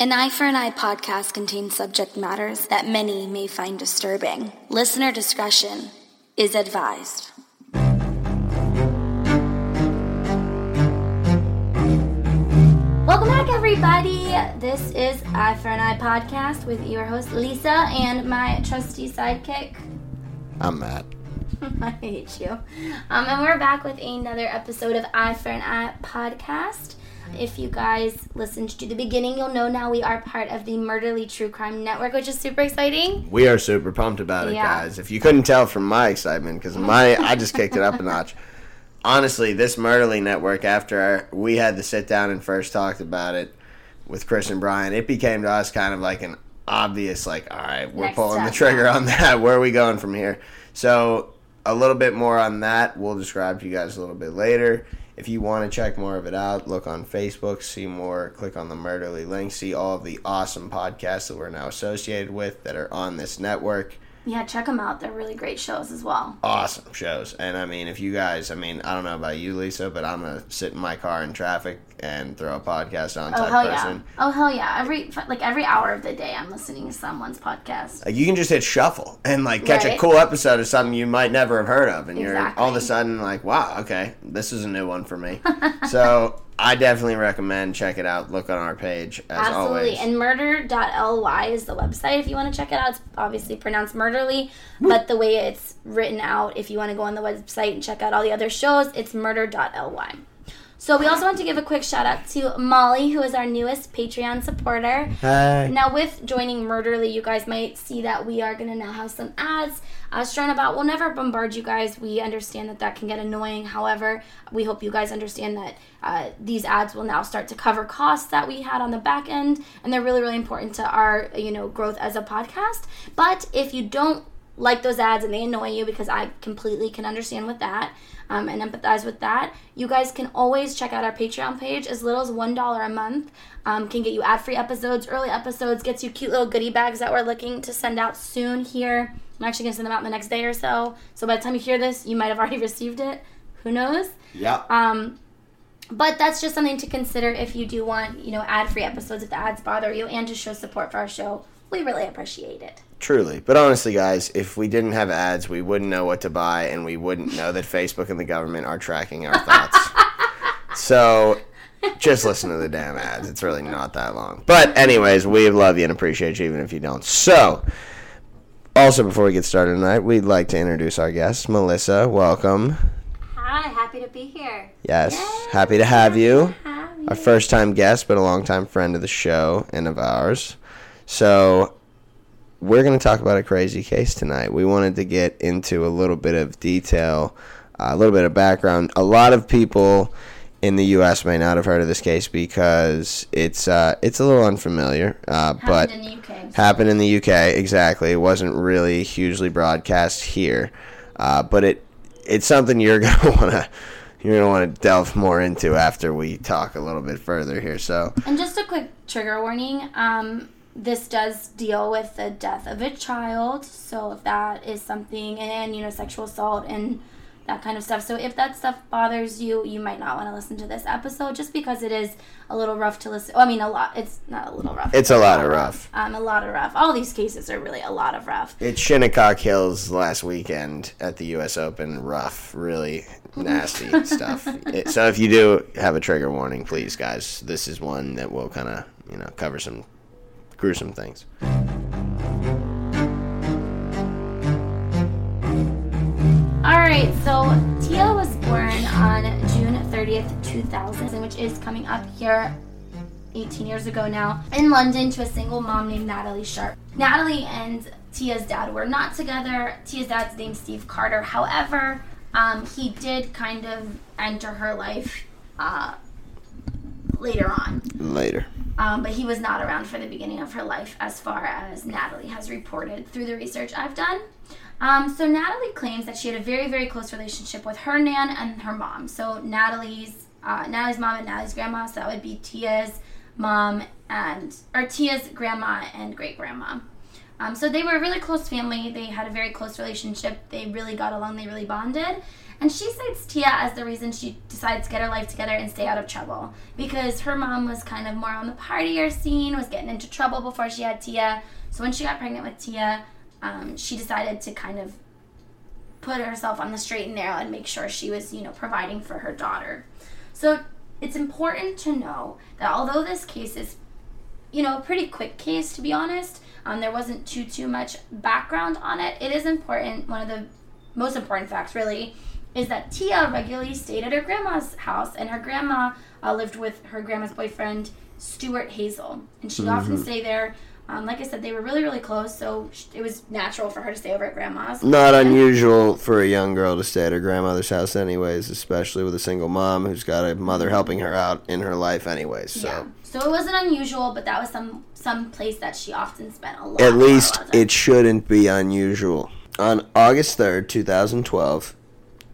An Eye for an Eye podcast contains subject matters that many may find disturbing. Listener discretion is advised. Welcome back, everybody. This is Eye for an Eye podcast with your host, Lisa, and my trusty sidekick. I'm Matt. I hate you. Um, and we're back with another episode of Eye for an Eye podcast. If you guys listened to the beginning, you'll know now we are part of the Murderly True Crime Network, which is super exciting. We are super pumped about it, Yeah. guys. If you couldn't tell from my excitement, because my I just kicked it up a notch. Honestly, this Murderly Network, after our, we had to sit down and first talked about it with Chris and Brian, it became to us kind of like an obvious, like, all right, we're Next pulling the trigger on that. Where are we going from here? So, a little bit more on that. We'll describe to you guys a little bit later. If you want to check more of it out, look on Facebook, see more, click on the Murderly link, see all of the awesome podcasts that we're now associated with that are on this network. Yeah, check them out. They're really great shows as well. Awesome shows. And I mean, if you guys, I mean, I don't know about you, Lisa, but I'm going to sit in my car in traffic and throw a podcast on Oh type hell person. yeah! Oh hell yeah! Every like every hour of the day, I'm listening to someone's podcast. Like you can just hit shuffle and like catch a cool episode of something you might never have heard of, and you're all of a sudden like, wow, okay, this is a new one for me. so I definitely recommend check it out. Look on our page as Absolutely. always. And murder.ly is the website if you want to check it out. It's obviously pronounced murderly, but the way it's written out, if you want to go on the website and check out all the other shows, it's murder.ly. So we also want to give a quick shout out to Molly, who is our newest Patreon supporter. Hi. Now, with joining Murderly, you guys might see that we are going to now have some ads uh. We'll never bombard you guys. We understand that that can get annoying. However, we hope you guys understand that uh, these ads will now start to cover costs that we had on the back end, and they're really, really important to our, you know, growth as a podcast. But if you don't like those ads and they annoy you because I completely can understand with that um, and empathize with that. You guys can always check out our Patreon page. As little as $1 a month um, can get you ad free episodes, early episodes, gets you cute little goodie bags that we're looking to send out soon here. I'm actually going to send them out in the next day or so. So by the time you hear this, you might have already received it. Who knows? Yep. Um, but that's just something to consider if you do want, you know, ad-free episodes if the ads bother you and to show support for our show. We really appreciate it. Truly. But honestly, guys, if we didn't have ads, we wouldn't know what to buy, and we wouldn't know that Facebook and the government are tracking our thoughts. so just listen to the damn ads. It's really not that long. But, anyways, we love you and appreciate you even if you don't. So, also, before we get started tonight, we'd like to introduce our guest, Melissa. Welcome. Hi, happy to be here. Yes, happy to have you. Have Our first time guest, but a long time friend of the show and of ours. So, we're going to talk about a crazy case tonight. We wanted to get into a little bit of detail, uh, a little bit of background. A lot of people in the U.S. may not have heard of this case because it's uh, it's a little unfamiliar, uh, but Happened in the UK. happened in the UK. Exactly, it wasn't really hugely broadcast here, uh, but it it's something you're gonna want to you're gonna want to delve more into after we talk a little bit further here. So And just a quick trigger warning. Um, this does deal with the death of a child. So if that is something, and you know, sexual assault and that kind of stuff. So if that stuff bothers you, you might not want to listen to this episode, just because it is a little rough to listen. I mean, a lot. It's not a little rough. It's a lot of rough. Um, a lot of rough. All these cases are really a lot of rough. it's Shinnecock Hills last weekend at the U.S. Open. Rough, really nasty stuff. It, so if you do have a trigger warning, please, guys, this is one that will kind of you know cover some gruesome things. All right, so Tia was born on June 30th, 2000, which is coming up here 18 years ago now, in London to a single mom named Natalie Sharp. Natalie and Tia's dad were not together. Tia's dad's named Steve Carter. However, um, he did kind of enter her life uh, later on. Later. Um, but he was not around for the beginning of her life, as far as Natalie has reported through the research I've done. Um, so Natalie claims that she had a very, very close relationship with her nan and her mom. So Natalie's uh, Natalie's mom and Natalie's grandma. So that would be Tia's mom and or Tia's grandma and great grandma. Um, so they were a really close family. They had a very close relationship. They really got along. They really bonded. And she cites Tia as the reason she decided to get her life together and stay out of trouble. Because her mom was kind of more on the partier scene, was getting into trouble before she had Tia. So when she got pregnant with Tia, um, she decided to kind of put herself on the straight and narrow and make sure she was, you know, providing for her daughter. So it's important to know that although this case is, you know, a pretty quick case to be honest, um, there wasn't too too much background on it. It is important. One of the most important facts, really, is that Tia regularly stayed at her grandma's house, and her grandma uh, lived with her grandma's boyfriend, Stuart Hazell, and she mm-hmm. often stayed there. Um, like I said, they were really, really close, so it was natural for her to stay over at grandma's. Not unusual for a young girl to stay at her grandmother's house, anyways, especially with a single mom who's got a mother helping her out in her life, anyways. So, yeah. so it wasn't unusual, but that was some some place that she often spent a lot. At least it shouldn't be unusual. On August third, two thousand twelve,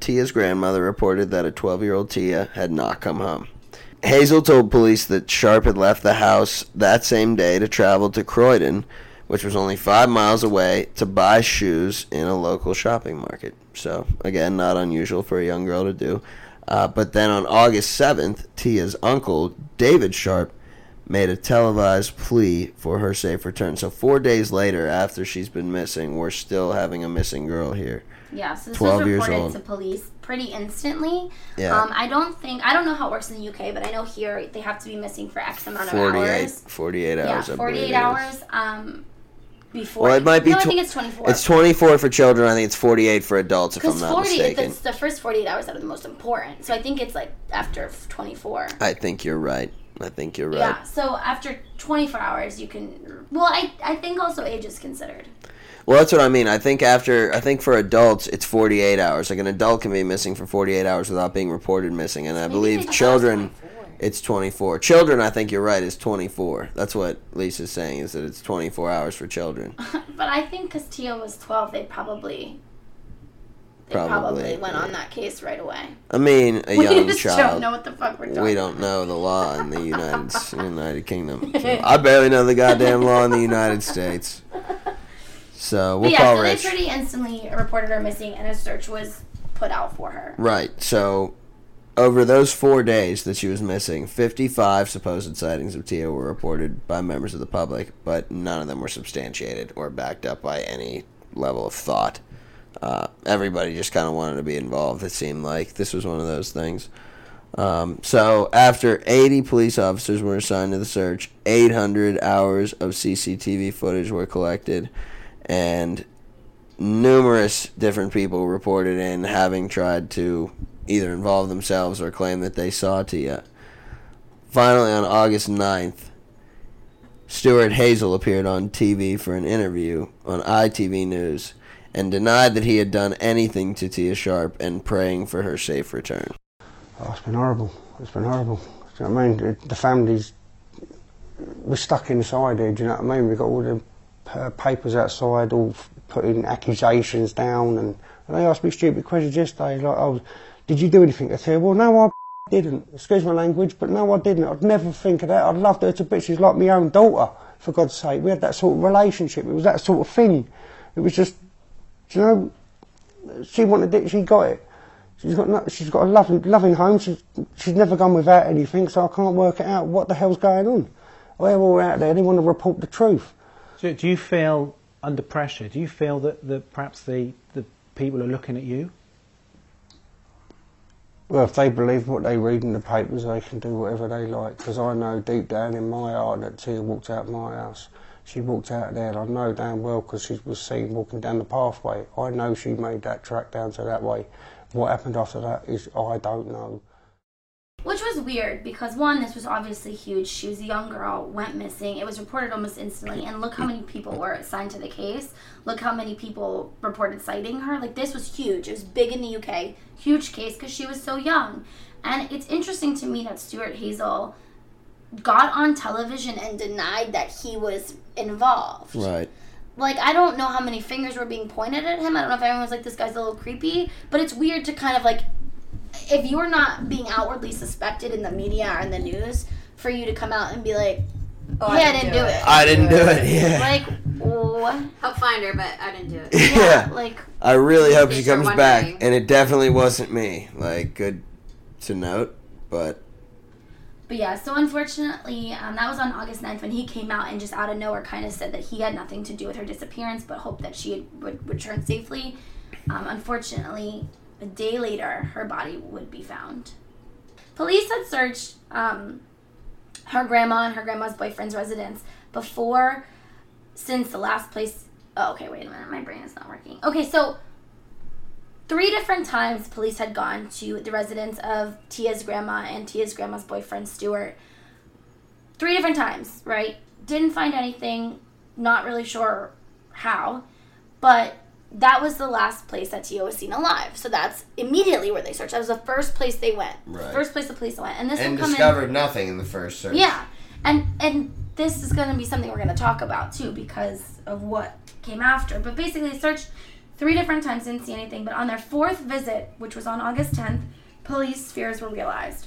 Tia's grandmother reported that a twelve-year-old Tia had not come home. Hazell told police that Sharp had left the house that same day to travel to Croydon, which was only five miles away, to buy shoes in a local shopping market. So, again, not unusual for a young girl to do. Uh, but then on August 7th, Tia's uncle, David Sharp, made a televised plea for her safe return. So, four days later, after she's been missing, we're still having a missing girl here. Yeah, so this was reported to police pretty instantly. Yeah. Um, I don't think I don't know how it works in the UK, but I know here they have to be missing for X amount of 48, hours. 48 hours. Yeah, 48 hours. Um, before. Well, it might be. No, tw- I think it's 24. It's 24 for children. I think it's 48 for adults, if I'm not 40, mistaken. It's the first 48 hours that are the most important. So I think it's like after 24. I think you're right. I think you're right. Yeah. So after 24 hours, you can. Well, I I think also age is considered. Well, that's what I mean. I think after I think for adults it's 48 hours. Like an adult can be missing for 48 hours without being reported missing, and I Maybe believe children it's 24. Children, I think you're right, is 24. That's what Lisa's saying is that it's 24 hours for children. but I think because Tia was 12, they probably they probably, probably went yeah. on that case right away. I mean, a we young just child. don't know what the fuck we're talking We don't know the law in the United United Kingdom. So I barely know the goddamn law in the United States. So we'll but yeah, call so Rich. they pretty instantly reported her missing, and a search was put out for her. Right. So over those four days that she was missing, 55 supposed sightings of Tia were reported by members of the public, but none of them were substantiated or backed up by any level of thought. Uh, everybody just kind of wanted to be involved, it seemed like. This was one of those things. Um, so, after 80 police officers were assigned to the search, 800 hours of CCTV footage were collected, and numerous different people reported in having tried to either involve themselves or claim that they saw Tia. Finally, on August 9th, Stuart Hazell appeared on TV for an interview on ITV News and denied that he had done anything to Tia Sharp and praying for her safe return. Oh, it's been horrible. It's been horrible. Do you know what I mean? The family's we're stuck inside here. Do you know what I mean? We've got all the papers outside, all putting accusations down, and, and they asked me stupid questions yesterday, like, "Oh, did you do anything?" I said, "Well, no, I didn't. Excuse my language, but no, I didn't. I'd never think of that. I'd love her to bits. She's like my own daughter, for God's sake. We had that sort of relationship. It was that sort of thing. It was just, you know, she wanted it, she got it. She's got she's got a loving loving home. She's she's never gone without anything, so I can't work it out. What the hell's going on? We're all out there. They want to report the truth. So, do you feel under pressure? Do you feel that, that perhaps the the people are looking at you? Well, if they believe what they read in the papers, they can do whatever they like. Because I know deep down in my heart that Tia walked out of my house. She walked out there, I know damn well because she was seen walking down the pathway. I know she made that track down to that way. What happened after that is I don't know. Which was weird because one, this was obviously huge. She was a young girl, went missing. It was reported almost instantly, and look how many people were assigned to the case. Look how many people reported citing her. Like this was huge. It was big in the UK, huge case because she was so young. And it's interesting to me that Stuart Hazell got on television and denied that he was involved. Right like I don't know how many fingers were being pointed at him. I don't know if everyone was like, "This guy's a little creepy," but it's weird to kind of like, if you're not being outwardly suspected in the media or in the news, for you to come out and be like, "Oh, I, didn't, do it. I didn't do it." Yeah. Like, So Help find her, but I didn't do it. yeah, Yeah. like I really hope she comes back, wondering. and it definitely wasn't me. Like, good to note, but But yeah, so unfortunately, um, that was on August 9th when he came out and just out of nowhere kind of said that he had nothing to do with her disappearance, but hoped that she would return safely. Um, unfortunately, a day later, her body would be found. Police had searched um, her grandma and her grandma's boyfriend's residence before, since the last place. Oh, okay, wait a minute, my brain is not working. Okay, so three different times police had gone to the residence of Tia's grandma and Tia's grandma's boyfriend Stuart. Three different times, right? Didn't find anything, not really sure how, but that was the last place that Tia was seen alive. So that's immediately where they searched. That was the first place they went. Right. First place the police went. And this and will come discovered in nothing in the first search. yeah, and and this is going to be something we're going to talk about too because of what came after. But basically, they searched three different times, didn't see anything. But on their fourth visit, which was on August 10th, police fears were realized.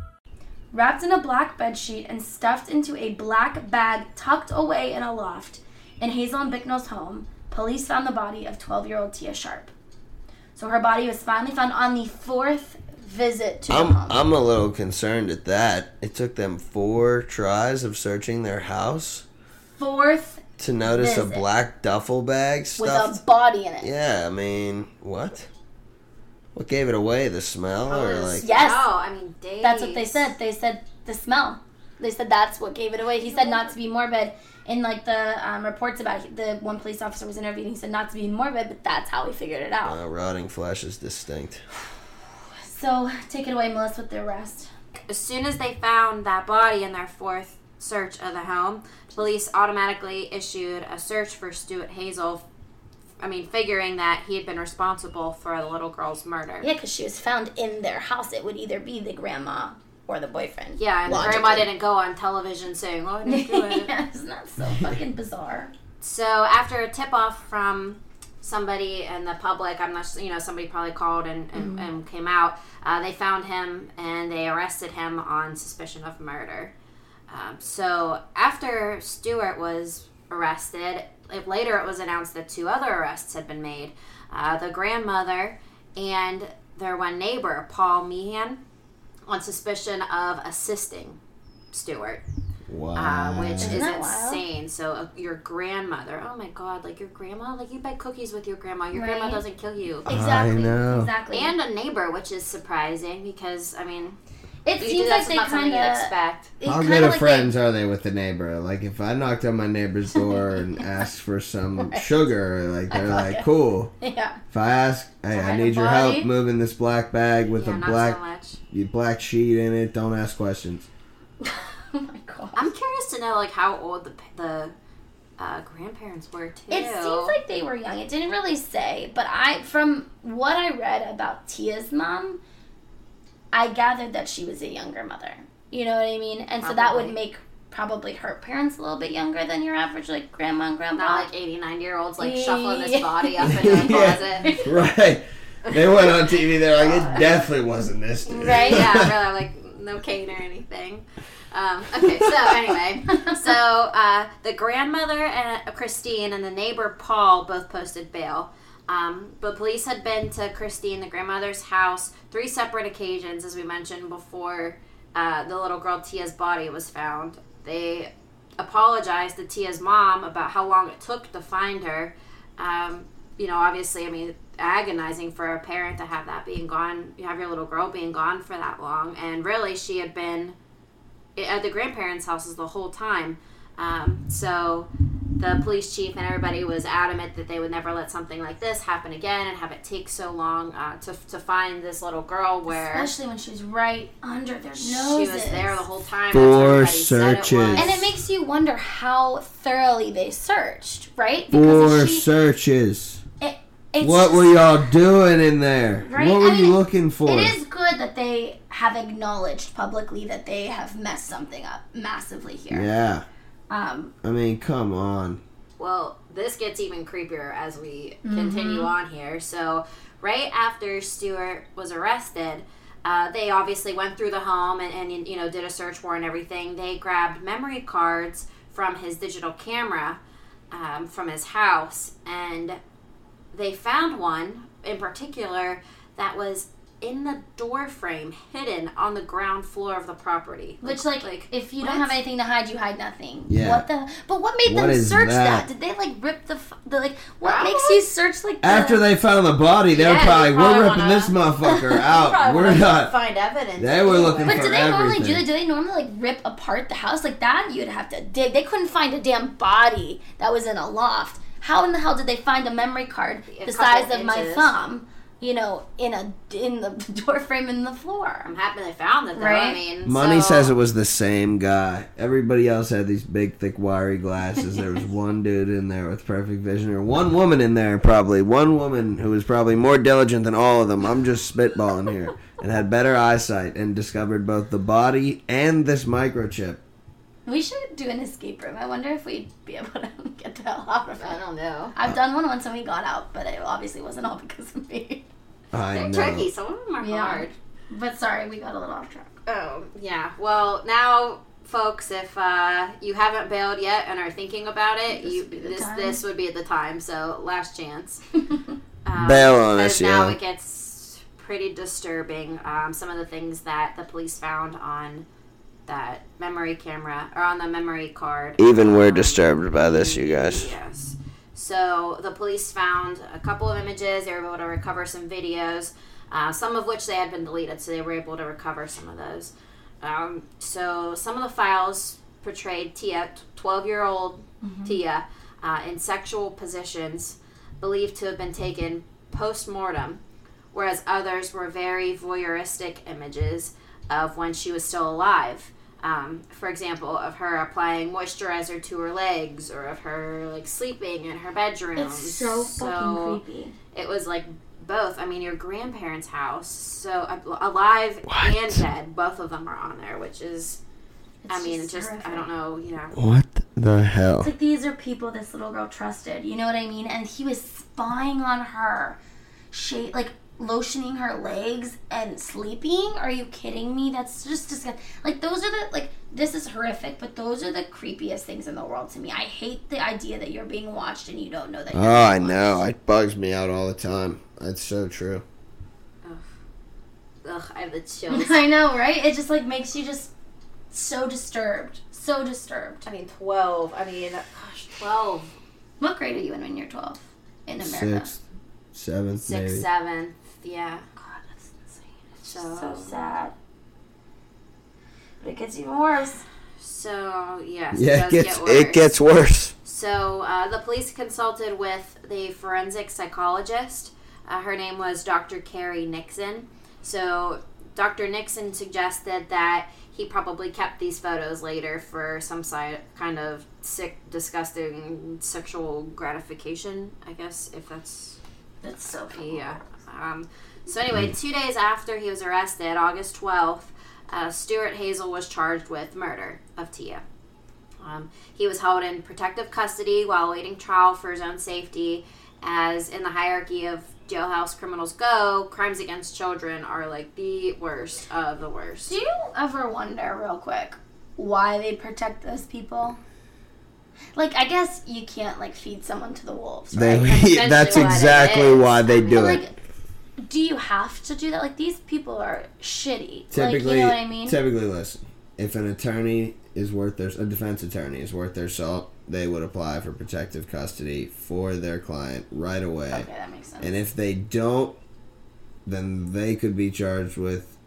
Wrapped in a black bedsheet and stuffed into a black bag tucked away in a loft in Hazell and Bicknell's home, police found the body of 12 year old Tia Sharp. So her body was finally found on the fourth visit to the I'm home. I'm a little concerned at that. It took them four tries of searching their house fourth to notice a black duffel bag with a body in it. yeah, I mean, what? What gave it away? The smell, or like? Yes. Oh, I mean, days. That's what they said. They said the smell. They said that's what gave it away. He said not to be morbid. In like the um, reports about it, the one police officer was interviewed. He said not to be morbid, but that's how he figured it out. Uh, rotting flesh is distinct. So take it away, Melissa, with the arrest. As soon as they found that body in their fourth search of the home, police automatically issued a search for Stuart Hazell. I mean, figuring that he had been responsible for the little girl's murder. Yeah, because she was found in their house. It would either be the grandma or the boyfriend. Yeah, and the Logically. grandma didn't go on television saying, "Oh, I didn't do it." yeah, isn't that so fucking bizarre? So after a tip off from somebody in the public, I'm not, you know, somebody probably called and, and, and came out. Uh, they found him and they arrested him on suspicion of murder. Um, so after Stuart was arrested, it, later it was announced that two other arrests had been made. Uh, the grandmother and their one neighbor, Paul Meehan, on suspicion of assisting Stuart Wow. uh, which is that wild? insane. So uh, your grandmother, oh my god, like your grandma, like you bake cookies with your grandma. Your grandma doesn't kill you. Exactly. know. Exactly. And a neighbor, which is surprising because I mean, it you- seems like they kind of. expect. How good of friends are they with the neighbor? Like, if I knocked on my neighbor's door and asked for some sugar, like they're like, "Cool." Yeah. If I ask, "Hey, I Find need your body? help moving this black bag with Yeah, a black so you black sheet in it, don't ask questions." Oh my god. I'm curious to know like how old the the uh, grandparents were too. It seems like they were young. It didn't really say, but I, from what I read about Tia's mom, I gathered that she was a younger mother. You know what I mean? And so that would make probably her parents a little bit younger than your average like grandma and grandpa. not like 89 year olds like shuffling this body up into a Yeah. closet. right. They went on TV. They're like, "It definitely wasn't this dude." Right? yeah, really, like no cane or anything. Um, okay, so anyway, so uh, the grandmother and uh, Christine and the neighbor Paul both posted bail. Um, but police had been to Christine, the grandmother's house, three separate occasions, as we mentioned before. Uh, the little girl Tia's body was found. They apologized to Tia's mom about how long it took to find her. Um, you know, obviously, I mean, agonizing for a parent to have that being gone. You have your little girl being gone for that long, and really, she had been at the grandparents' houses the whole time. Um, so the police chief and everybody was adamant that they would never let something like this happen again and have it take so long uh, to, to find this little girl where Especially when she's right under their she noses. was there the whole time. Four That's what everybody said it searches. was. And it makes you wonder how thoroughly they searched, right? Four she- searches. it- it's What just- were y'all doing in there? Right? What were I you mean, looking for? It is good that they have acknowledged publicly that they have messed something up massively here. Yeah. Um, I mean, come on. Well, this gets even creepier as we Mm-hmm. continue on here. So, right after Stuart was arrested, uh, they obviously went through the home and, and you know did a search warrant and everything. They grabbed memory cards from his digital camera um, from his house, and they found one in particular that was in the door frame, hidden on the ground floor of the property. which, like, like if you don't have anything to hide, you hide nothing. Yeah. What the? But what made What them search that? that? Did they like rip the? the like, what I makes you search like? The, After they found the body, they were Yeah, they probably, probably we're ripping wanna- this motherfucker out. We're not. find evidence. They were looking But for do they normally do everything. that? Do they normally like rip apart the house like that? You'd have to dig. They couldn't find a damn body that was in a loft. How in the hell did they find a memory card A the size of my thumb? You know, in a in the door frame in the floor. I'm happy they found it though. I mean, Money so- says it was the same guy. Everybody else had these big, thick, wiry glasses. There was one dude in there with perfect vision, or one woman in there, probably. One woman who was probably more diligent than all of them. I'm just spitballing here. And had better eyesight and discovered both the body and this microchip. We should do an escape room. I wonder if we'd be able to get the hell out of it. I don't know. I've done one once and we got out, but it obviously wasn't all because of me. I They're know. tricky. Some of them are Yeah. hard. But sorry, we got a little off track. Oh yeah. Well, now, folks, if uh, you haven't bailed yet and are thinking about it, This you would be the this time. this would be the time. So last chance. Um, Bail on because us, now yeah. it gets pretty disturbing. Um, some of the things that the police found on that memory camera or on the memory card. Even we're um, disturbed by this, you guys. Yes. So the police found a couple of images. They were able to recover some videos, uh, some of which they had been deleted, so they were able to recover some of those. Um, so some of the files portrayed Tia, 12 year old Tia, uh, in sexual positions believed to have been taken post mortem, whereas others were very voyeuristic images of when she was still alive. Um, for example, of her applying moisturizer to her legs, or of her like sleeping in her bedroom. It's so fucking creepy. It was like both. I mean, your grandparents' house, so uh, alive and dead, both of them are on there, which is. I mean, just just I don't know, you know. What the hell? It's like these are people this little girl trusted. You know what I mean? And he was spying on her, She like lotioning her legs and sleeping. Are you kidding me? That's just disgusting. Like those are the like this is horrific, but those are the creepiest things in the world to me. I hate the idea that you're being watched and you don't know that. You're Oh, I being know. It bugs me out all the time. That's so true. Ugh, I have the chills. I know, right? It just like makes you just so disturbed, so disturbed. I mean, 12. I mean, gosh, 12. What grade are you in when you're 12 in America? Sixth, seventh, Sixth, maybe. seventh. Yeah. God, that's insane. It's So, so sad. But it gets even worse. so yes. Yeah, it does gets get it worse. gets worse. So uh, the police consulted with the forensic psychologist. Uh, her name was Dr. Carrie Nixon. So Dr. Nixon suggested that he probably kept these photos later for some si- kind of sick, disgusting sexual gratification. I guess if that's That's so funny. yeah. Um, so anyway, two days after he was arrested, August twelfth, uh, Stuart Hazell was charged with murder of Tia. Um, he was held in protective custody while awaiting trial for his own safety, as in the hierarchy of jailhouse criminals go, crimes against children are like the worst of the worst. Do you ever wonder, real quick, why they protect those people? Like, I guess you can't like feed someone to the wolves, right? essentially that's what it exactly why they do But, it. like, do you have to do that? Like, these people are shitty. Typically, like, you know what I mean? typically, listen. If an attorney is worth their a defense attorney is worth their salt, they would apply for protective custody for their client right away. okay, that makes sense. And if they don't, then they could be charged with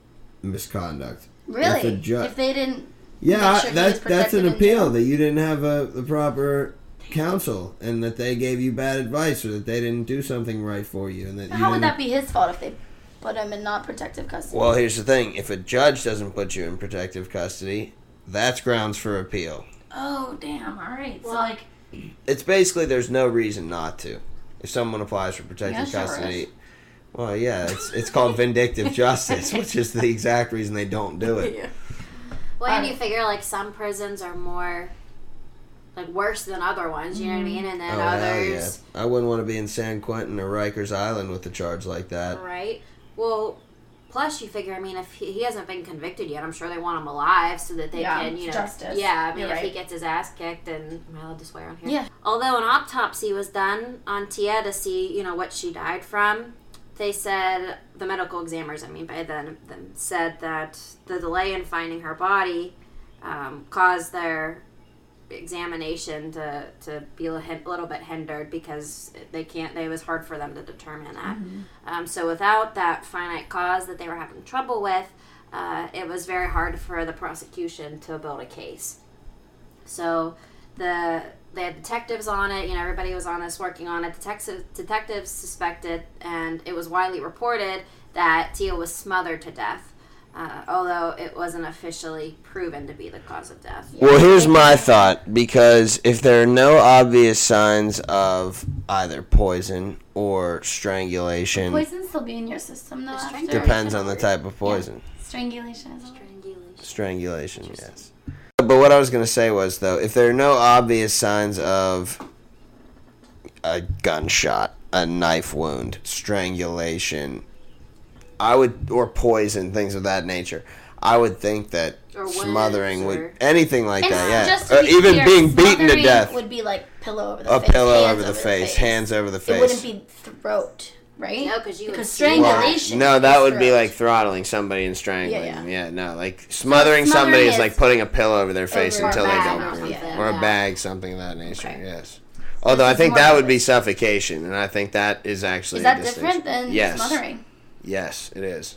misconduct. really, ju- if they didn't, Yeah, sure that's that's an appeal that you didn't have a the proper counsel and that they gave you bad advice or that they didn't do something right for you and that you How would that be his fault if they put him in not protective custody? Well, here's the thing: if a judge doesn't put you in protective custody, that's grounds for appeal. oh damn! All right. so like, It's basically there's no reason not to. If someone applies for protective Yeah, custody, is. well, yeah, it's it's called vindictive justice, which is the exact reason they don't do it. Well, and you figure like some prisons are more like worse than other ones. You know what I mean? And then Oh hell yeah! I wouldn't want to be in San Quentin or Rikers Island with a charge like that. right? Well, plus you figure. I mean, if he, he hasn't been convicted yet, I'm sure they want him alive so that they Yeah, can, you know, justice. yeah. I mean, You're if he gets his ass kicked, and am I allowed to swear on here? Yeah. Although an autopsy was done on Tia to see, you know, what she died from, they said the medical examiners, I mean, by then, them said that the delay in finding her body um, caused their examination to, to be a little bit hindered because they can't. It was hard for them to determine that. Um, so without that finite cause that they were having trouble with, uh, it was very hard for the prosecution to build a case. So the they had detectives on it. You know, everybody was on this working on it. Detective, detectives suspected, and it was widely reported that Tia was smothered to death. Uh, although it wasn't officially proven to be the cause of death. Well, here's my thought because if there are no obvious signs of either poison or strangulation, poison still be in your system though. After strangulation- depends on the type of poison. strangulation. Is. Strangulation. Strangulation, yes. But what I was going to say was, though, if there are no obvious signs of a gunshot, a knife wound, strangulation, I would, or poison, things of that nature, I would think that Or smothering would, or- anything like And that, yeah. Or be even clear, being beaten to death. would be like pillow over the A face. pillow hands over the face, hands over the face. It wouldn't be throat, right? No, because you would because see that. strangulation. no, that is would be like throttling somebody and strangling Yeah, them. yeah. Yeah, no, like smothering, smothering somebody is is like putting a pillow over their face over until they bag don't or breathe, something, or a bag, something of that nature. Okay. Yes. Although I think that would be suffocation, and I think that is actually Is that distinction. different than yes. smothering? Yes, it is.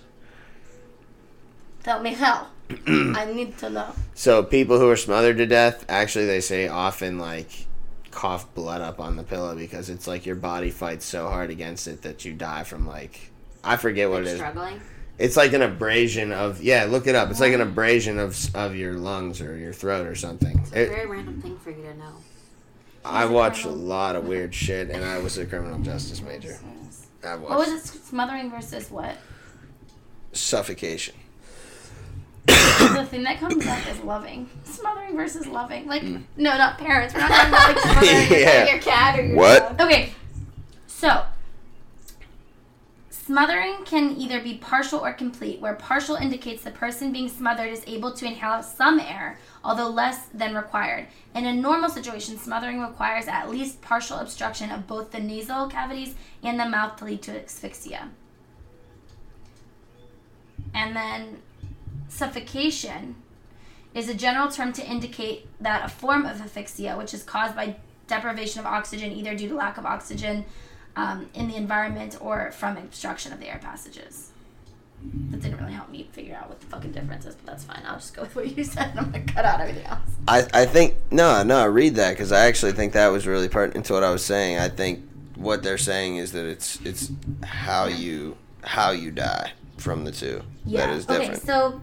Tell me how. I need to know. So people who are smothered to death, actually, they say often like cough blood up on the pillow because it's like your body fights so hard against it that you die from like I forget what Like it is. struggling. It's like an abrasion of yeah. Look it up. It's like an abrasion of of your lungs or your throat or something. It's a It- very random thing for you to know. I watch a lot of weird shit, and I was a criminal justice major. I What was it? Smothering versus what? suffocation. the thing that comes up is loving. Smothering versus loving. Like, hmm. no, not parents. We're not talking about like smothering. Yeah. Your cat or your What? dog. Okay, so smothering can either be partial or complete, where partial indicates the person being smothered is able to inhale some air, although less than required. In a normal situation, smothering requires at least partial obstruction of both the nasal cavities and the mouth to lead to asphyxia. And then suffocation is a general term to indicate that a form of asphyxia, which is caused by deprivation of oxygen, either due to lack of oxygen um, in the environment or from obstruction of the air passages. That didn't really help me figure out what the fucking difference is, but that's fine. I'll just go with what you said and I'm gonna cut out everything else. I, I think no no read that because I actually think that was really pertinent to what I was saying. I think what they're saying is that it's it's how you how you die from the two that is different. Okay, so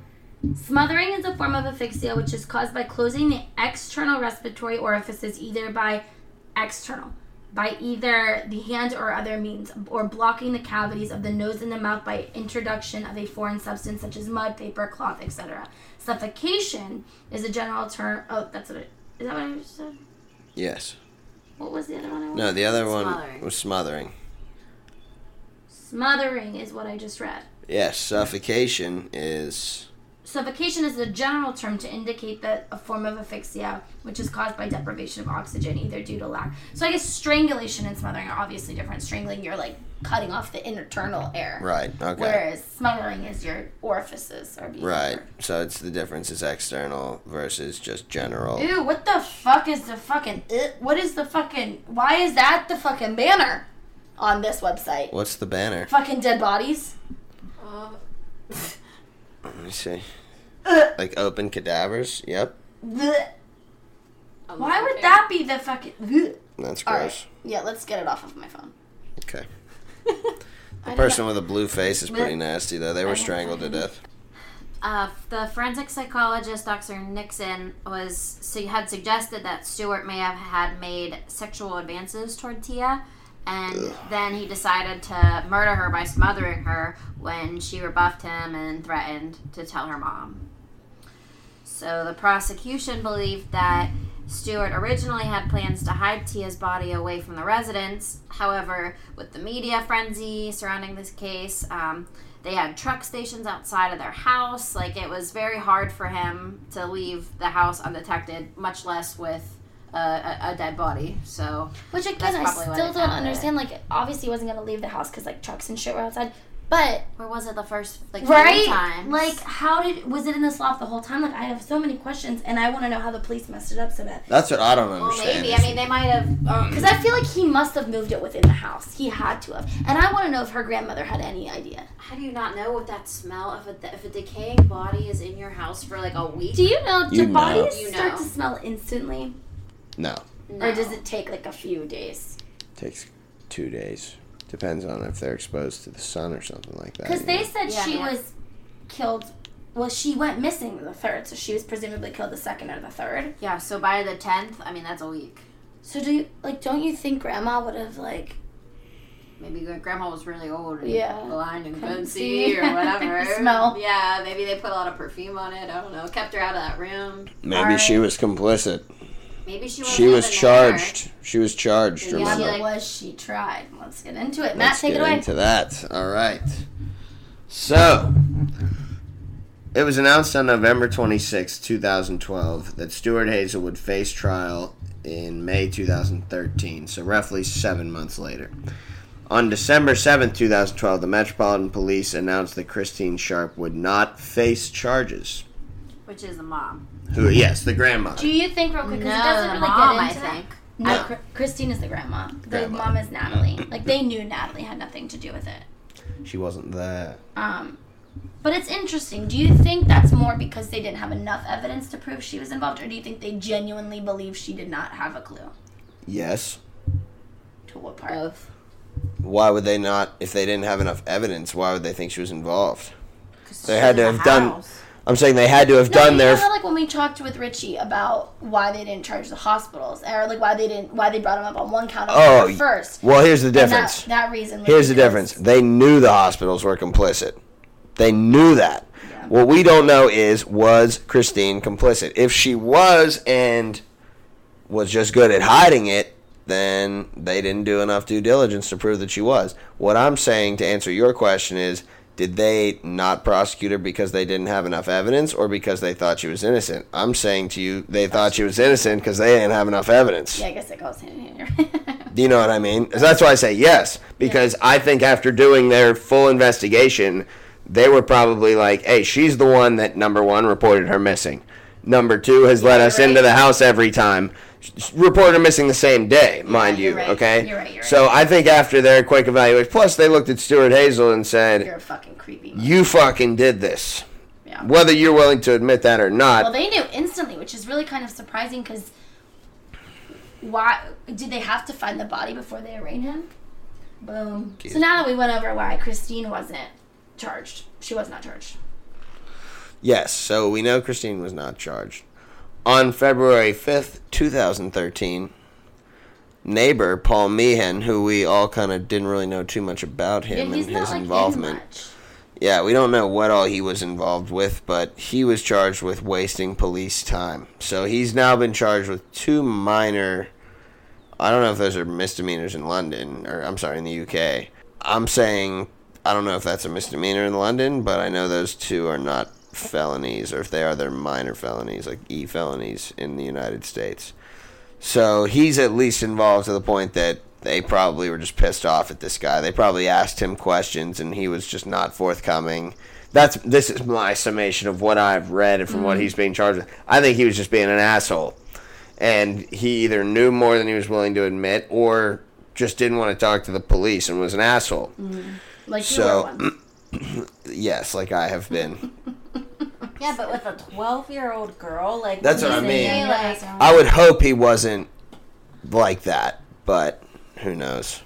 smothering is a form of asphyxia which is caused by closing the external respiratory orifices either by external by either the hand or other means or blocking the cavities of the nose and the mouth by introduction of a foreign substance such as mud, paper, cloth, etc. Suffocation is a general term. Oh, that's what it is. That what I just said? yes. What was the other one? I No, the other one Smothering. was smothering. Smothering is what I just read. Yes, suffocation is Suffocation is a general term to indicate that a form of asphyxia, which is caused by deprivation of oxygen, either due to lack. So I guess strangulation and smothering are obviously different. Strangling, you're like cutting off the internal air, right. Okay. whereas smothering is your orifices are being Right. covered. So it's the difference is external versus just general. Ew, what the fuck is the fucking? Uh, what is the fucking? Why is that the fucking banner on this website? What's the banner? Fucking dead bodies. Let me see. Like open cadavers. Yep. Blech. Why the would that be the fucking? Ugh. That's gross. right. Yeah, let's get it off of my phone. Okay. the Person with a blue face is pretty nasty, though. They were strangled to death. Uh, the forensic psychologist Dr. Nixon was su- had suggested that Stuart may have had made sexual advances toward Tia, and then he decided to murder her by smothering her when she rebuffed him and threatened to tell her mom. So the prosecution believed that Stuart originally had plans to hide Tia's body away from the residence. However, with the media frenzy surrounding this case, um, they had truck stations outside of their house. Like it was very hard for him to leave the house undetected, much less with a, a, a dead body. So Which again, I still don't found it. understand. Like, obviously, he wasn't gonna leave the house because like trucks and shit were outside. But where was it the first like right, times? like, how did was it in the loft the whole time? Like, I have so many questions, and I want to know how the police messed it up so bad. That's what I don't well, understand. maybe. I mean, they might have. Um, Because I feel like he must have moved it within the house. He had to have, and I want to know if her grandmother had any idea. how do you not know what that smell of a if a decaying body is in your house for like a week? Do you know? Do You know. bodies You start know. to smell instantly, no. No. or does it take like a few days? takes two days. Depends on if they're exposed to the sun or something like that. Because they know. said Yeah, she yeah. was killed. Well, she went missing the third, so she was presumably killed the second or the third. Yeah, so by the tenth, I mean that's a week. So do you like? Don't you think Grandma would have like? Maybe grandma was really old and Yeah. blind and Couldn't couldn't see. see or whatever. Smell. Yeah, maybe they put a lot of perfume on it. I don't know. Kept her out of that room. maybe she was complicit. Maybe she was. She was charged. She was charged. Yeah, Yeah, Remember? but like- was she tried? Let's get into it. Matt, Let's take get it away. into that. All right. So, it was announced on November 26, 2012, that Stuart Hazell would face trial in May 2013, so roughly seven months later. On December 7, 2012, the Metropolitan Police announced that Christine Sharp would not face charges. Which is a mom. Who? Yes, the grandmother. Do you think real quick? No, Because it doesn't really mom. get I into that. think. No, Yeah. Chr- Christine is the grandma. The Grandma. mom is Natalie. Like they knew Natalie had nothing to do with it. She wasn't there. Um, but it's interesting. Do you think that's more because they didn't have enough evidence to prove she was involved, or do you think they genuinely believe she did not have a clue Yes. to what part? Both. Why would they not, if they didn't have enough evidence, why would they think she was involved? They had to in the have done- house. I'm saying they had to have No, done their. how, like when we talked with Richie about why they didn't charge the hospitals, or like why they didn't, why they brought them up on one count of Oh, first. Well, here's the And that- difference. That, reason. Here's the difference. They knew the hospitals were complicit. They knew that. Yeah. What we don't know is was Christine complicit? If she was and was just good at hiding it, then they didn't do enough due diligence to prove that she was. What I'm saying to answer your question is did they not prosecute her because they didn't have enough evidence or because they thought she was innocent? I'm saying to you they thought she was innocent because they didn't have enough evidence. Yeah, I guess it goes hand in hand. Do you know what I mean? That's why I say yes, because I think after doing their full investigation, they were probably like, hey, she's the one that, number one, reported her missing. Number two, has let us right. into the house every time. Reported missing the same day, mind you, you're right. okay? You're right, you're right. So I think after their quick evaluation, plus they looked at Stuart Hazell and said, You're a fucking creepy. you fucking did this. Yeah. Whether you're willing to admit that or not, Well, they knew instantly, which is really kind of surprising because why did they have to find the body before they arraigned him? Boom. So now that we went over why Christine wasn't charged, she was not charged. Yes, so we know Christine was not charged. On February 5th, 2013, neighbor Paul Meehan, who we all kind of didn't really know too much about him yeah, and his like involvement. Yeah, we don't know what all he was involved with, but he was charged with wasting police time. So he's now been charged with two minor. I don't know if those are misdemeanors in London, or I'm sorry, in the UK. I'm saying I don't know if that's a misdemeanor in London, but I know those two are not felonies, or if they are, they're minor felonies, like e felonies in the United States. So he's at least involved to the point that they probably were just pissed off at this guy. They probably asked him questions and he was just not forthcoming. That's this is my summation of what I've read and from what mm-hmm. he's being charged with. I think he was just being an asshole. And he either knew more than he was willing to admit or just didn't want to talk to the police and was an asshole. Mm-hmm. Like you So- were one. Yes, like I have been. Yeah, but with a 12 year old girl, like That's what I mean. they, Like, I would hope he wasn't like that, but who knows?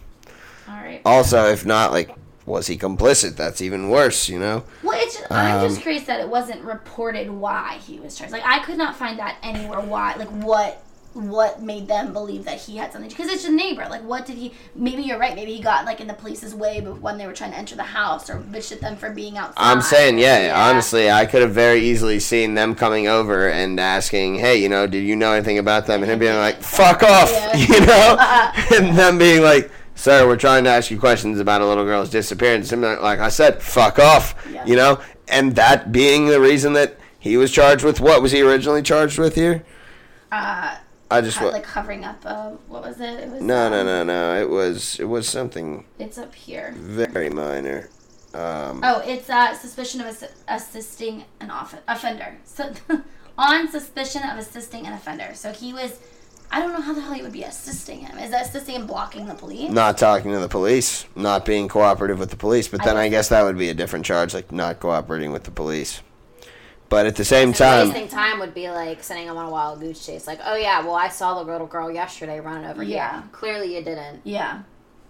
All right. Also, if not, like, was he complicit? That's even worse, you know? Well, it's just, I'm Um, just curious that it wasn't reported why he was charged. Like I could not find that anywhere. Why? Like what? What made them believe that he had something? Because it's a neighbor. Like what did he? Maybe you're right. Maybe he got like in the police's way, but when they were trying to enter the house, or bitched at them for being outside. I'm saying, yeah, Yeah. honestly, I could have very easily seen them coming over and asking, hey, you know, did you know anything about them? And him being like, fuck off, Yeah. you know? and them being like, sir, we're trying to ask you questions about a little girl's disappearance. And like I said, fuck off, Yeah. you know? And that being the reason that he was charged with what was he originally charged with here? Uh, I just, like covering up. Uh, what was it? It was. no, no, um, no, no. It was, it was something It's up here. very minor. Um, Oh, it's uh, suspicion of assi- assisting an off- offender. So, on suspicion of assisting an offender. So he was. I don't know how the hell he would be assisting him. Is that assisting him blocking the police? not talking to the police, not being cooperative with the police. But then I, guess- guess that would be a different charge, like not cooperating with the police. But at the same And time, wasting time would be like sending him on a wild goose chase. Like, oh yeah, well I saw the little girl yesterday running over here. Yeah. here. Clearly you didn't. Yeah.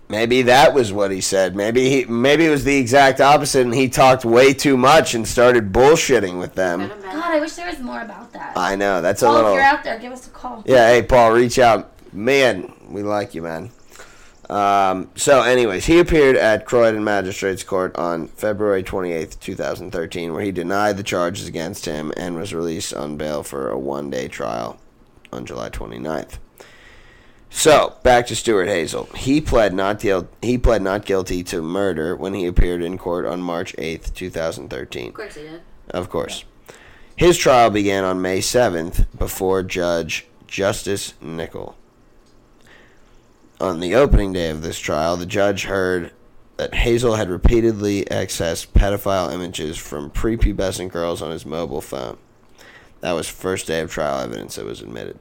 maybe that was what he said. Maybe he, maybe it was the exact opposite, and he talked way too much and started bullshitting with them. God, I wish there was more about that. I know that's a Paul, if little. you're out there, give us a call. Yeah, hey Paul, reach out, man. We like you, man. Um, so, anyways, he appeared at Croydon Magistrates Court on February 28th, 2013, where he denied the charges against him and was released on bail for a one-day trial on July 29th. So, back to Stuart Hazell. He pled not guil- he pled not guilty to murder when he appeared in court on March 8th, 2013. Of course he did. Of course. His trial began on May 7th before Judge Justice Nicol. On the opening day of this trial, the judge heard that Hazell had repeatedly accessed pedophile images from prepubescent girls on his mobile phone. That was first day of trial evidence that was admitted.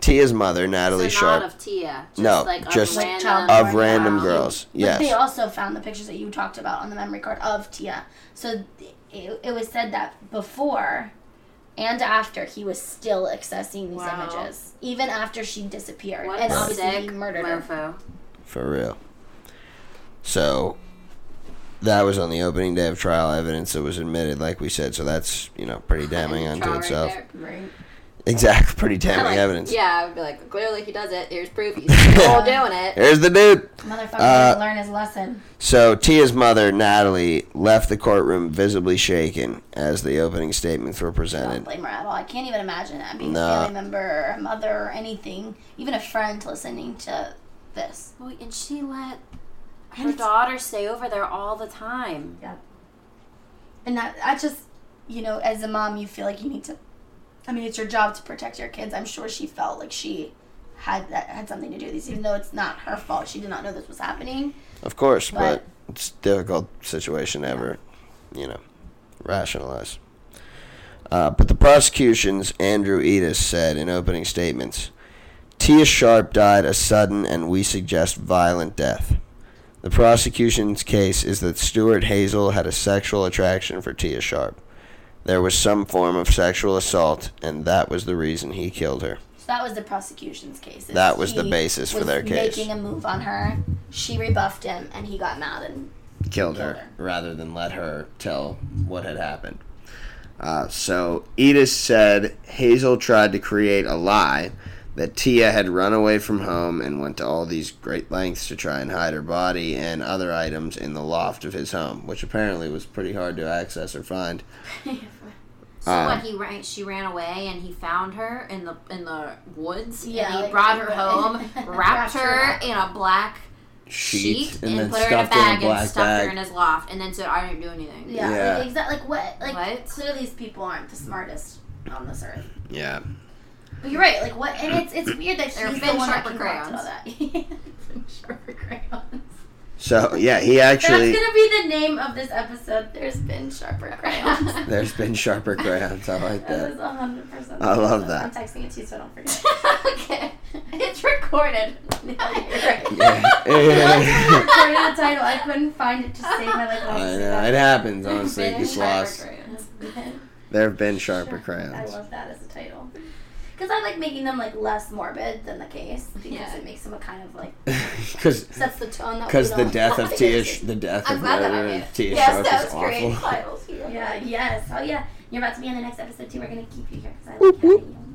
Tia's mother, Natalie so Sharp, not of Tia. Just No, like of just random, of random Wow. girls. But Yes. they also found the pictures that you talked about on the memory card of Tia. So it, it was said that before and after he was still accessing these Wow. images, even after she disappeared, What and a obviously sick he murdered her. For real. So that was on the opening day of trial evidence that was admitted, like we said. So that's you know pretty damning unto right itself. there. Right. Exactly, pretty damning Like, evidence. Yeah, I would be like, clearly he does it. Here's proof. He's still doing it. Here's the dude. Motherfucker Uh, didn't learn his lesson. So Tia's mother, Natalie, left the courtroom visibly shaken as the opening statements were I don't presented. blame her at all. I can't even imagine that being No. a family member or a mother or anything, even a friend listening to this. Well, and she let her it's- daughter stay over there all the time. And that I just, you know, as a mom, you feel like you need to. I mean, it's your job to protect your kids. I'm sure she felt like she had that had something to do with this, even though it's not her fault. She did not know this was happening. Of course, but, But- it's a difficult situation to ever, you know, rationalize. Uh, but the prosecution's Andrew Edis said in opening statements, Tia Sharp died a sudden and we suggest violent death. The prosecution's case is that Stuart Hazell had a sexual attraction for Tia Sharp. There was some form of sexual assault, and that was the reason he killed her. So that was the prosecution's case. That was the he basis for their case. Making a move on her, she rebuffed him, and he got mad and killed Killed her, her. rather than let her tell what had happened. Uh, so Edis said Hazell tried to create a lie that Tia had run away from home and went to all these great lengths to try and hide her body and other items in the loft of his home, which apparently was pretty hard to access or find. So Um, what? He ran. She ran away, and he found her in the in the woods. Yeah, and he like, brought her home, Wrapped wrapped her her in a black Sheet, sheet, and and, then put her in a stuffed her in a bag black and stuffed bag. her in his loft, and then said, "I didn't do anything." yeah, Yeah. Like, exactly. Like what? Like What? clearly these people aren't the smartest on this earth. Yeah. But you're right. Like what? And it's it's weird that They're he's the Finn one that Sharper concocted all that. Finn Sharper crayons. So yeah, he actually. That's gonna be the name of this episode. There's been sharper crayons. There's been sharper crayons. I like That that. is hundred percent. I love that. I'm texting it to you so I don't forget. okay. it's recorded. No, you're right. Yeah. Once I recorded the title, I couldn't find it to save my like. I know it happens. Honestly, it Finn lost. There have been sharper crayons. I love that as a title. Because I like making them like less morbid than the case because Yeah. it makes them a kind of like Because sets the tone that because the death of want. Tia, the death I'm of glad that I murder did. Tia Yes, Sharp that is was great. awful. Yeah. Yes. Oh yeah. You're about to be in the next episode too. We're gonna keep you here because I like having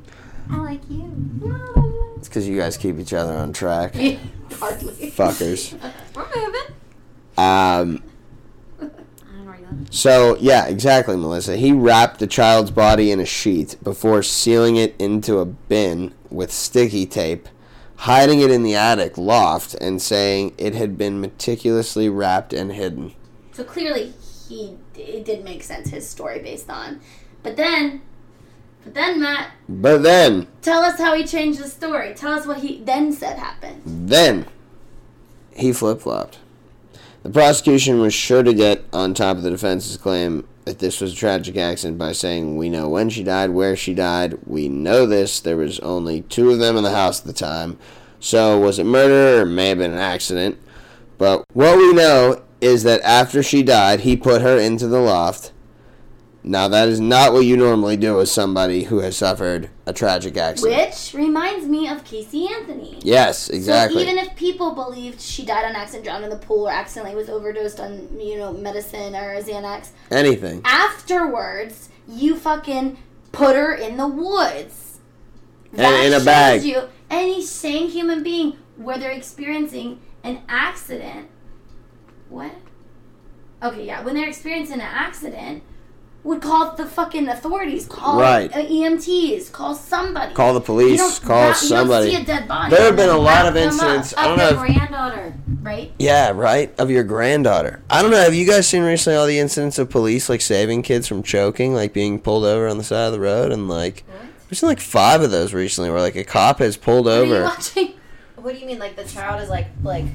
I like you. It's because you guys keep each other on track, you. Hardly. fuckers. We're moving. Um. I don't know where you live. So yeah, exactly, Melissa. He wrapped the child's body in a sheet before sealing it into a bin with sticky tape, hiding it in the attic loft, and saying it had been meticulously wrapped and hidden. So clearly he it did make sense his story based on, but then, but then Matt, But then, tell us how he changed the story. Tell us what he then said happened. then, he flip flopped. The prosecution was sure to get on top of the defense's claim that this was a tragic accident by saying, We know when she died, where she died, we know this, there was only two of them in the house at the time. So, was it murder or may have been an accident? But what we know is that after she died, he put her into the loft. Now, that is not what you normally do with somebody who has suffered a tragic accident. Which reminds me of Casey Anthony. Yes, exactly. So even if people believed she died on accident, drowned in the pool, or accidentally was overdosed on, you know, medicine or Xanax, Anything. afterwards you fucking put her in the woods. And in a bag. You any sane human being where they're experiencing an accident. What? Okay, yeah. When they're experiencing an accident, would call the fucking authorities, call Right. uh, EMTs, call somebody. Call the You police, don't call wrap- somebody. You don't see a dead body. There have been a lot of them up, incidents. I don't the know. If, granddaughter. right? yeah, right. Of your granddaughter. I don't know. Have you guys seen recently all the incidents of police like saving kids from choking, like being pulled over on the side of the road, and like what? we've seen like five of those recently, where like a cop has pulled Are you over. watching? What do you mean, like the child is like like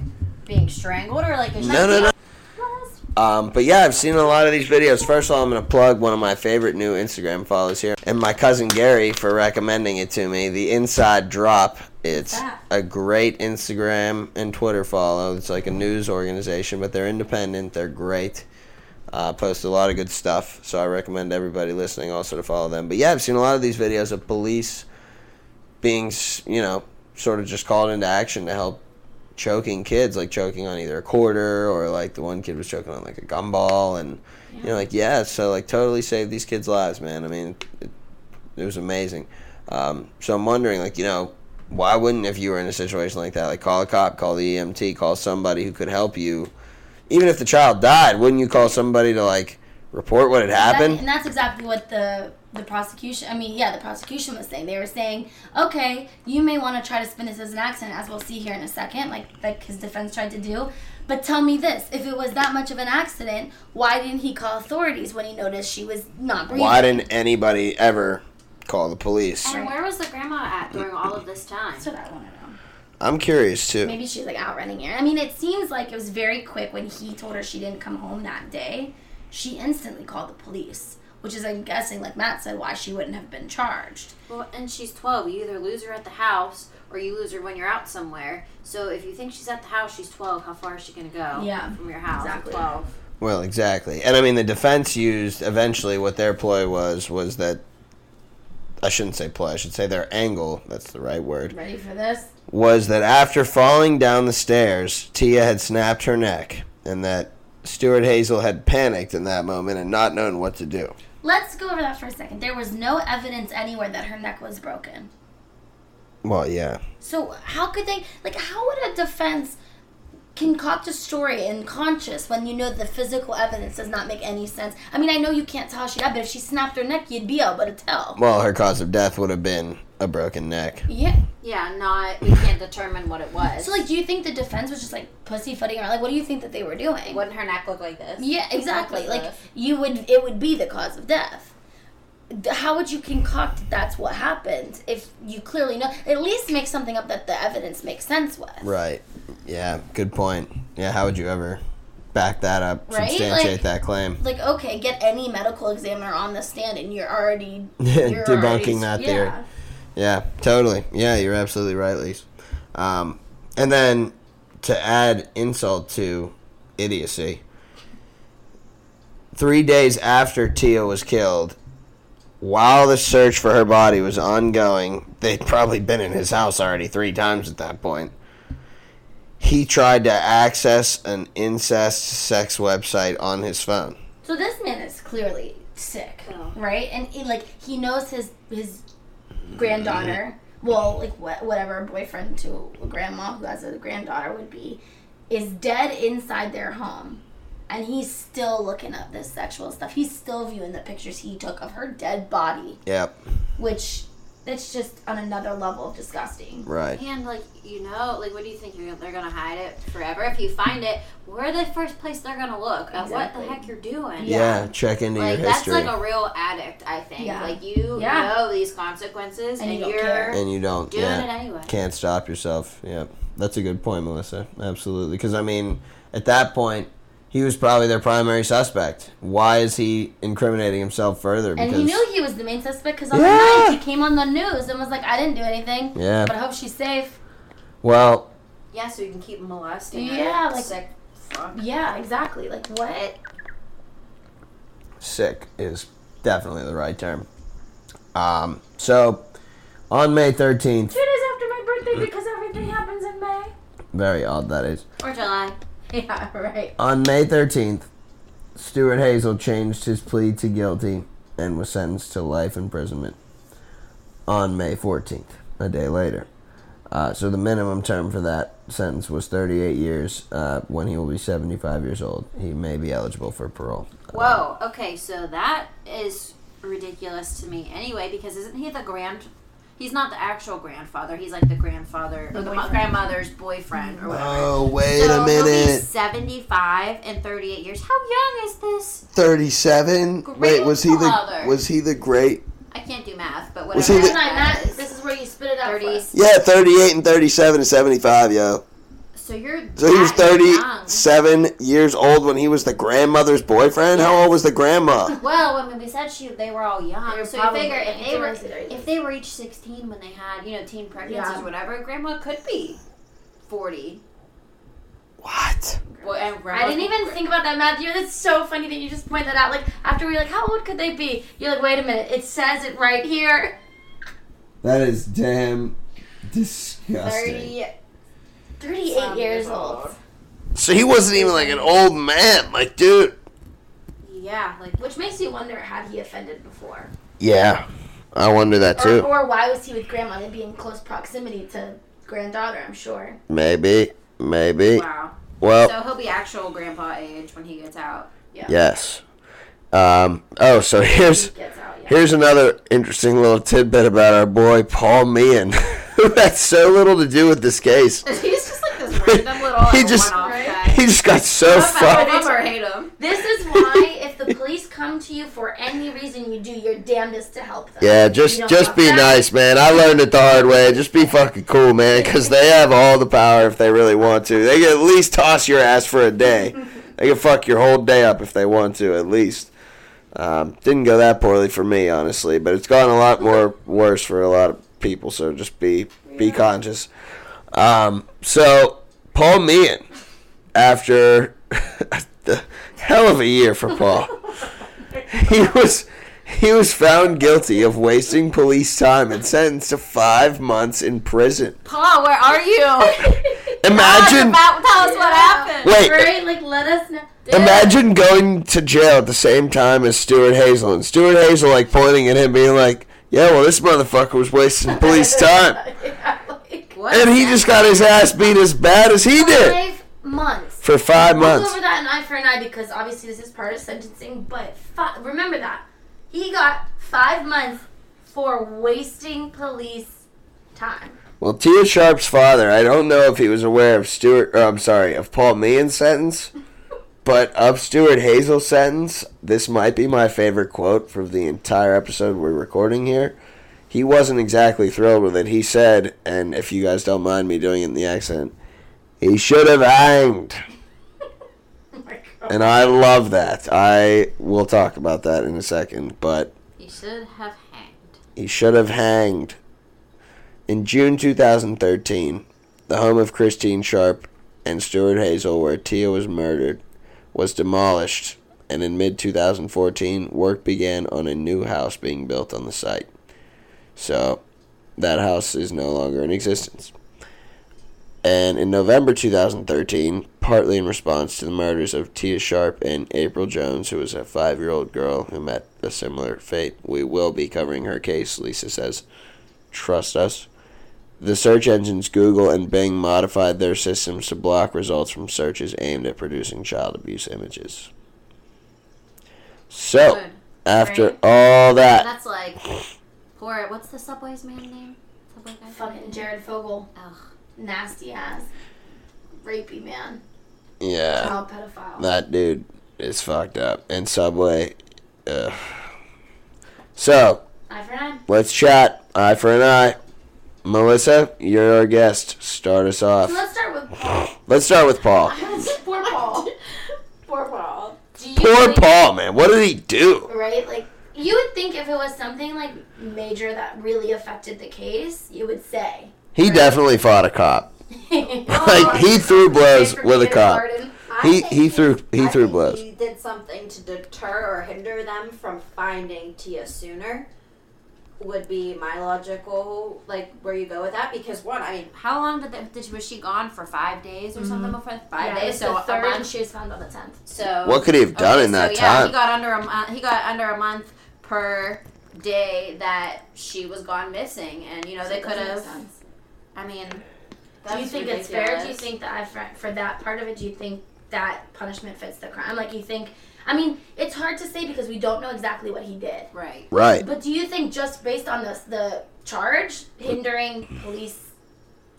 being strangled, or like is No, no, no. Um, but yeah, I've seen a lot of these videos. First of all, I'm going to plug one of my favorite new Instagram follows here, and my cousin Gary for recommending it to me. The Inside Drop. It's a great Instagram and Twitter follow. It's like a news organization, but they're independent. They're great. Uh, post a lot of good stuff, so I recommend everybody listening also to follow them. But yeah, I've seen a lot of these videos of police being, you know, sort of just called into action to help choking kids, like choking on either a quarter or like the one kid was choking on like a gumball, and you know, like yeah, so like totally saved these kids' lives, man. I mean, it, it was amazing. Um, so I'm wondering, like, you know, why wouldn't if you were in a situation like that, like call a cop, call the EMT, call somebody who could help you, even if the child died, wouldn't you call somebody to like report what had That- happened? and that's exactly what the the prosecution. I mean, yeah, the prosecution was saying. They were saying, okay, you may want to try to spin this as an accident, as we'll see here in a second, like like his defense tried to do. But tell me this: if it was that much of an accident, why didn't he call authorities when he noticed she was not breathing? Why didn't anybody ever call the police? And where was the grandma at during all of this time? That's what I want to know. I'm curious too. Maybe she's like out running errands. I mean, it seems like it was very quick when he told her she didn't come home that day. She instantly called the police, which is, I'm guessing, like Matt said, why she wouldn't have been charged. Well, and she's 12. You either lose her at the house or you lose her when you're out somewhere. So if you think she's at the house, she's 12. How far is she going to go Yeah, from your house exactly. 12? Well, exactly. And I mean, the defense used eventually what their ploy was was that I shouldn't say ploy, I should say their angle, that's the right word, Ready for this? was that after falling down the stairs, Tia had snapped her neck and that Stuart Hazell had panicked in that moment and not known what to do. Let's go over that for a second. There was no evidence anywhere that her neck was broken. Well, yeah. So how could they like how would a defense concoct a story in conscious when you know the physical evidence does not make any sense? I mean I know you can't tell how she died, but if she snapped her neck you'd be able to tell. Well, her cause of death would have been a broken neck. Yeah. Yeah, not, we can't determine what it was. So like do you think the defense was just like pussyfooting around? Like what do you think that they were doing? Wouldn't her neck look like this? Yeah, exactly. Like Like this. you would, it would be the cause of death. How would you concoct that that's what happened if you clearly know? At least make something up that the evidence makes sense with. Right. Yeah, good point. Yeah, how would you ever back that up, Right? substantiate Like- that claim? Like okay, get any medical examiner on the stand, and you're already you're Debunking already- that yeah. theory. Yeah, totally. Yeah, you're absolutely right, Lise. Um, and then to add insult to idiocy, three days after Tia was killed, while the search for her body was ongoing, they'd probably been in his house already three times at that point. He tried to access an incest sex website on his phone. So this man is clearly sick, Oh. right? And he, like he knows his his granddaughter, well, like wha- whatever boyfriend to a grandma who has a granddaughter would be, is dead inside their home, and he's still looking up this sexual stuff. He's still viewing the pictures he took of her dead body, Yep, which that's just on another level of disgusting. right. And like you know, like what do you think you're, they're gonna hide it forever? If you find it, where the first place they're gonna look? At what the heck you're doing? Yeah, check into Like your history. that's history. like a real addict, I think. Yeah. Like you Yeah. know these consequences, And and, you don't you're care. and you don't doing yeah, it anyway. can't stop yourself. Yeah, that's a good point, Melissa. Absolutely, because I mean, at that point, he was probably their primary suspect. Why is he incriminating himself further? And he knew he was the main suspect because on Yeah. the night he came on the news and was like, "I didn't do anything, Yeah. but I hope she's safe." well, Yeah, so you can keep molesting. her. Yeah, like- sick. Fuck. Yeah, exactly. Like what? sick is definitely the right term. Um, so on May thirteenth, Two days after my birthday because everything happens in May. very odd that is. Or July. Yeah, right. On May 13th, Stuart Hazell changed his plea to guilty and was sentenced to life imprisonment on May 14th, a day later. Uh, so the minimum term for that sentence was 38 years. Uh, when he will be 75 years old, he may be eligible for parole. Whoa. Okay, so that is ridiculous to me anyway because isn't he the grand? He's not the actual grandfather. He's like the grandfather or the boyfriend. grandmother's boyfriend or whatever. Oh, wait so a he'll be minute. 75 and 38 years. How young is this? 37? Wait, was he the was he the great? I can't do math, but Was whatever. he the- That's not that that. is. This is where you spit it out. 30. for us. Yeah, 38 and 37 and 75, yo. So you're So he was that young. 37 years old when he was the grandmother's boyfriend? How old was the grandma? Well, I mean, we said she, they were all young. They were so you figure if they were if they were each sixteen when they had you know teen pregnancies Yeah. or whatever, grandma could be forty. What? Well, and I didn't even think about that, Matthew. That's so funny that you just point that out. Like after we were like, how old could they be? You're like, wait a minute. It says it right here. That is damn disgusting. 30 38 some years old. So he wasn't even like an old man. Like, dude. Yeah, like Which makes you wonder, had he offended before? Yeah. I wonder that too. or why was he with grandma? They'd be in close proximity to granddaughter, I'm sure. Maybe. Maybe. wow. Well, So he'll be actual grandpa age when he gets out. Yeah. Yes. Um, oh, so here's He out, yeah. here's another interesting little tidbit about our boy Paul Meehan, who had so little to do with this case. He's just like this random little He like, just- Right? He just got so Love fucked. him or hate him. This is why, if the police come to you for any reason, you do your damnedest to help them. Yeah, just just be them. nice, man. I learned it the hard way. Just be fucking cool, man, because they have all the power if they really want to. They can at least toss your ass for a day. They can fuck your whole day up if they want to, at least. Um, didn't go that poorly for me, honestly, but it's gone a lot more worse for a lot of people. So just be be conscious. Um, so Paul Meehan, after the hell of a year for Paul, he was he was found guilty of wasting police time and sentenced to five months in prison. Paul, where are you? Imagine, About, tell us what happened. wait, Right? Like, let us know. imagine going to jail at the same time as Stuart Hazell and Stuart Hazell like pointing at him, being like, "Yeah, well, this motherfucker was wasting police time," yeah, like, and he just got his ass beat as bad as he did five months. for five We'll go months. over that an eye for an eye because obviously this is part of sentencing. But fi- remember that he got five months for wasting police time. Well, Tia Sharp's father, I don't know if he was aware of Stuart, or I'm sorry, of Paul Meehan's sentence, but of Stuart Hazell's sentence, this might be my favorite quote from the entire episode we're recording here. He wasn't exactly thrilled with it. He said, and if you guys don't mind me doing it in the accent, he should have hanged. Oh. And I love that. I will talk about that in a second, but He should have hanged. he should have hanged. In June 2013, the home of Christine Sharp and Stuart Hazell, where Tia was murdered, was demolished and in mid 2014, work began on a new house being built on the site. So, that house is no longer in existence. And in November 2013, partly in response to the murders of Tia Sharp and April Jones, who was a five year old girl who met a similar fate, we will be covering her case, Lisa says. Trust us. The search engines Google and Bing modified their systems to block results from searches aimed at producing child abuse images. So, Good. after Right. all that, That's like poor. What's the Subway's man name? Subway guy. Fucking Jared Fogle, Ugh. nasty ass, rapey man, yeah, child pedophile. that dude is fucked up. And Subway, ugh. So, Eye for an eye. let's chat. Eye for an eye. Melissa, you're our guest. Start us off. So let's start with Paul. Let's start with Paul. Poor Paul. Poor Paul. Do you Poor think- Paul, man. What did he do? Right? Like, you would think if it was something like major that really affected the case, you would say. He definitely fought a cop. like, oh, Like he threw blows with a cop. I He think he threw he I threw think blows. He did something to deter or hinder them from finding Tia sooner. Would be my logical like where you go with that because one, I mean, how long did, that, did was she gone for five days or something mm-hmm. before five Yeah, days? so So the third, and month. she was found on the tenth. So What could he have done Okay, in that so, yeah, time? he got under a month. He got under a month per day that she was gone missing, and you know they could have. I mean, Do you that's think it's fair? Do you think that I, for, for that part of it, do you think that punishment fits the crime? Like, you think? I mean, it's hard to say because we don't know exactly what he did. Right. Right. But do you think just based on the the charge, hindering police?